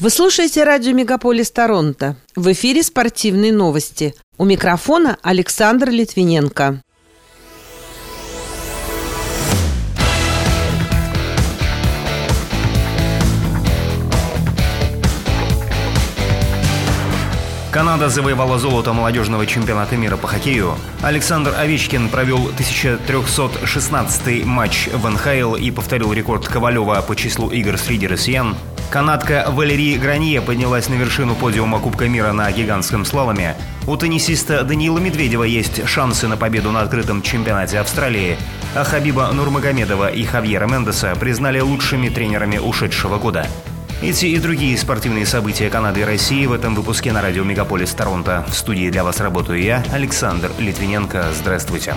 Вы слушаете радио «Мегаполис Торонто». В эфире спортивные новости. У микрофона Александр Литвиненко. Канада завоевала золото молодежного чемпионата мира по хоккею. Александр Овечкин провел 1316 матч в НХЛ и повторил рекорд Ковалева по числу игр среди россиян. Канадка Валерия Гранье поднялась на вершину подиума Кубка мира на гигантском слаломе. У теннисиста Даниила Медведева есть шансы на победу на открытом чемпионате Австралии. А Хабиба Нурмагомедова и Хавьера Мендеса признали лучшими тренерами ушедшего года. Эти и другие спортивные события Канады и России в этом выпуске на радио Мегаполис Торонто. В студии для вас работаю я, Александр Литвиненко. Здравствуйте.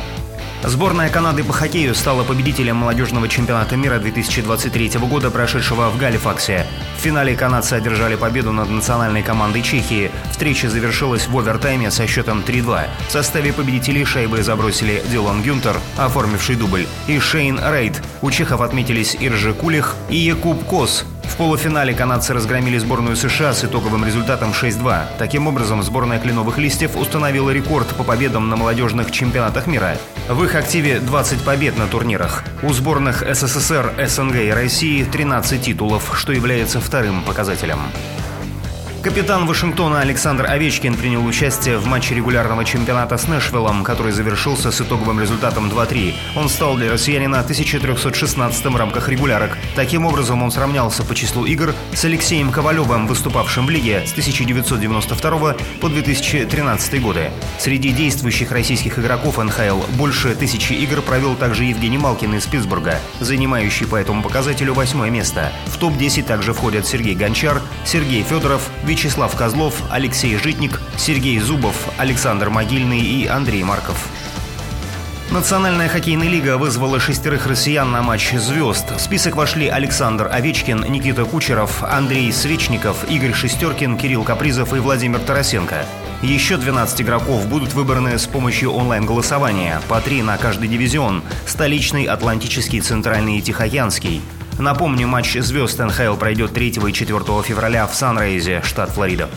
Сборная Канады по хоккею стала победителем молодежного чемпионата мира 2023 года, прошедшего в Галифаксе. В финале канадцы одержали победу над национальной командой Чехии. Встреча завершилась в овертайме со счетом 3-2. В составе победителей шайбы забросили Дилан Гюнтер, оформивший дубль, и Шейн Рейд. У чехов отметились Иржи Кулих и Якуб Кос, в полуфинале канадцы разгромили сборную США с итоговым результатом 6-2. Таким образом, сборная кленовых листьев установила рекорд по победам на молодежных чемпионатах мира. В их активе 20 побед на турнирах. У сборных СССР, СНГ и России 13 титулов, что является вторым показателем. Капитан Вашингтона Александр Овечкин принял участие в матче регулярного чемпионата с Нэшвиллом, который завершился с итоговым результатом 2-3. Он стал для россиянина 1316 в рамках регулярок. Таким образом, он сравнялся по числу игр с Алексеем Ковалевым, выступавшим в лиге с 1992 по 2013 годы. Среди действующих российских игроков НХЛ больше тысячи игр провел также Евгений Малкин из Питтсбурга, занимающий по этому показателю восьмое место. В топ-10 также входят Сергей Гончар, Сергей Федоров, Вячеслав Козлов, Алексей Житник, Сергей Зубов, Александр Могильный и Андрей Марков. Национальная хоккейная лига вызвала шестерых россиян на матч «Звезд». В список вошли Александр Овечкин, Никита Кучеров, Андрей Свечников, Игорь Шестеркин, Кирилл Капризов и Владимир Тарасенко. Еще 12 игроков будут выбраны с помощью онлайн-голосования, по три на каждый дивизион – столичный, атлантический, центральный и тихоокеанский. Напомню, матч звезд НХЛ пройдет 3 и 4 февраля в Санрейзе, штат Флорида.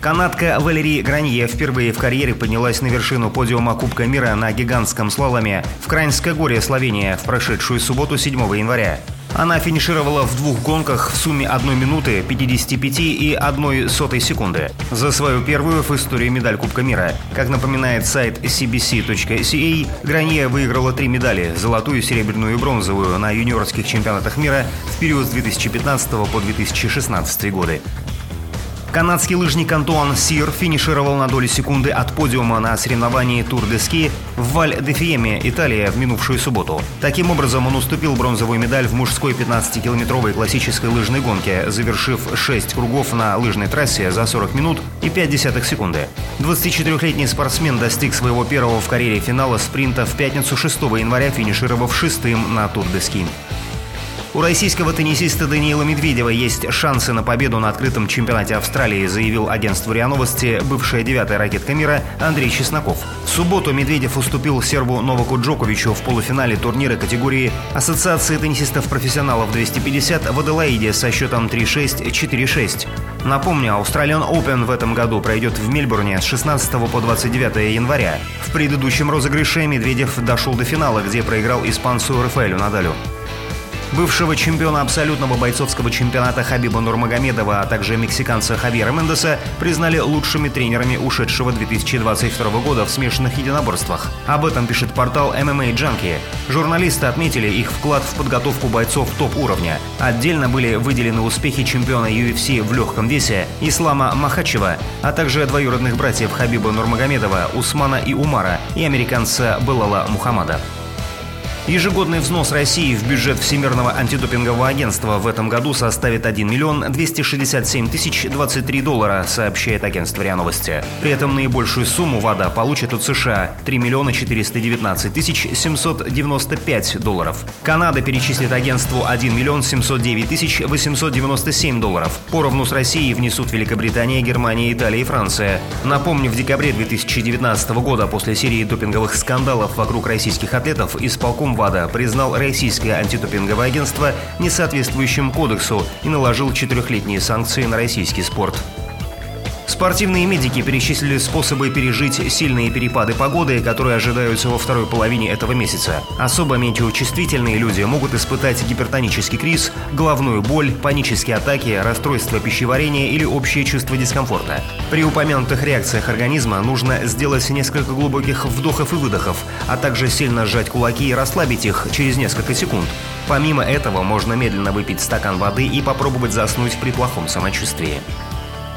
Канадка Валерий Гранье впервые в карьере поднялась на вершину подиума Кубка мира на гигантском слаломе в Крайнской горе, Словения, в прошедшую субботу 7 января. Она финишировала в двух гонках в сумме 1 минуты 55 и 1 сотой секунды за свою первую в истории медаль Кубка мира. Как напоминает сайт cbc.ca, Гранье выиграла три медали – золотую, серебряную и бронзовую на юниорских чемпионатах мира в период с 2015 по 2016 годы. Канадский лыжник Антуан Сир финишировал на долю секунды от подиума на соревновании Тур де Ски в Валь-де-Фьеме, Италия, в минувшую субботу. Таким образом, он уступил бронзовую медаль в мужской 15-километровой классической лыжной гонке, завершив 6 кругов на лыжной трассе за 40 минут и 5 десятых секунды. 24-летний спортсмен достиг своего первого в карьере финала спринта в пятницу 6 января, финишировав шестым на Тур де Ски. У российского теннисиста Даниила Медведева есть шансы на победу на открытом чемпионате Австралии, заявил агентству РИА Новости бывшая девятая ракетка мира Андрей Чесноков. В субботу Медведев уступил сербу Новаку Джоковичу в полуфинале турнира категории Ассоциации теннисистов-профессионалов 250 в Аделаиде со счетом 3-6-4-6. Напомню, Australian Open в этом году пройдет в Мельбурне с 16 по 29 января. В предыдущем розыгрыше Медведев дошел до финала, где проиграл испанцу Рафаэлю Надалю. Бывшего чемпиона абсолютного бойцовского чемпионата Хабиба Нурмагомедова, а также мексиканца Хавьера Мендеса признали лучшими тренерами ушедшего 2022 года в смешанных единоборствах. Об этом пишет портал MMA Junkie. Журналисты отметили их вклад в подготовку бойцов топ-уровня. Отдельно были выделены успехи чемпиона UFC в легком весе Ислама Махачева, а также двоюродных братьев Хабиба Нурмагомедова, Усмана и Умара и американца Белала Мухаммада. Ежегодный взнос России в бюджет Всемирного антидопингового агентства в этом году составит 1 миллион 267 тысяч 23 доллара, сообщает агентство РИА Новости. При этом наибольшую сумму ВАДА получит от США – 3 миллиона 419 тысяч 795 долларов. Канада перечислит агентству 1 миллион 709 тысяч 897 долларов. Поровну с Россией внесут Великобритания, Германия, Италия и Франция. Напомню, в декабре 2019 года после серии допинговых скандалов вокруг российских атлетов исполком ВАДА признал российское антидопинговое агентство несоответствующим кодексу и наложил четырехлетние санкции на российский спорт. Спортивные медики перечислили способы пережить сильные перепады погоды, которые ожидаются во второй половине этого месяца. Особо метеочувствительные люди могут испытать гипертонический криз, головную боль, панические атаки, расстройство пищеварения или общее чувство дискомфорта. При упомянутых реакциях организма нужно сделать несколько глубоких вдохов и выдохов, а также сильно сжать кулаки и расслабить их через несколько секунд. Помимо этого, можно медленно выпить стакан воды и попробовать заснуть при плохом самочувствии.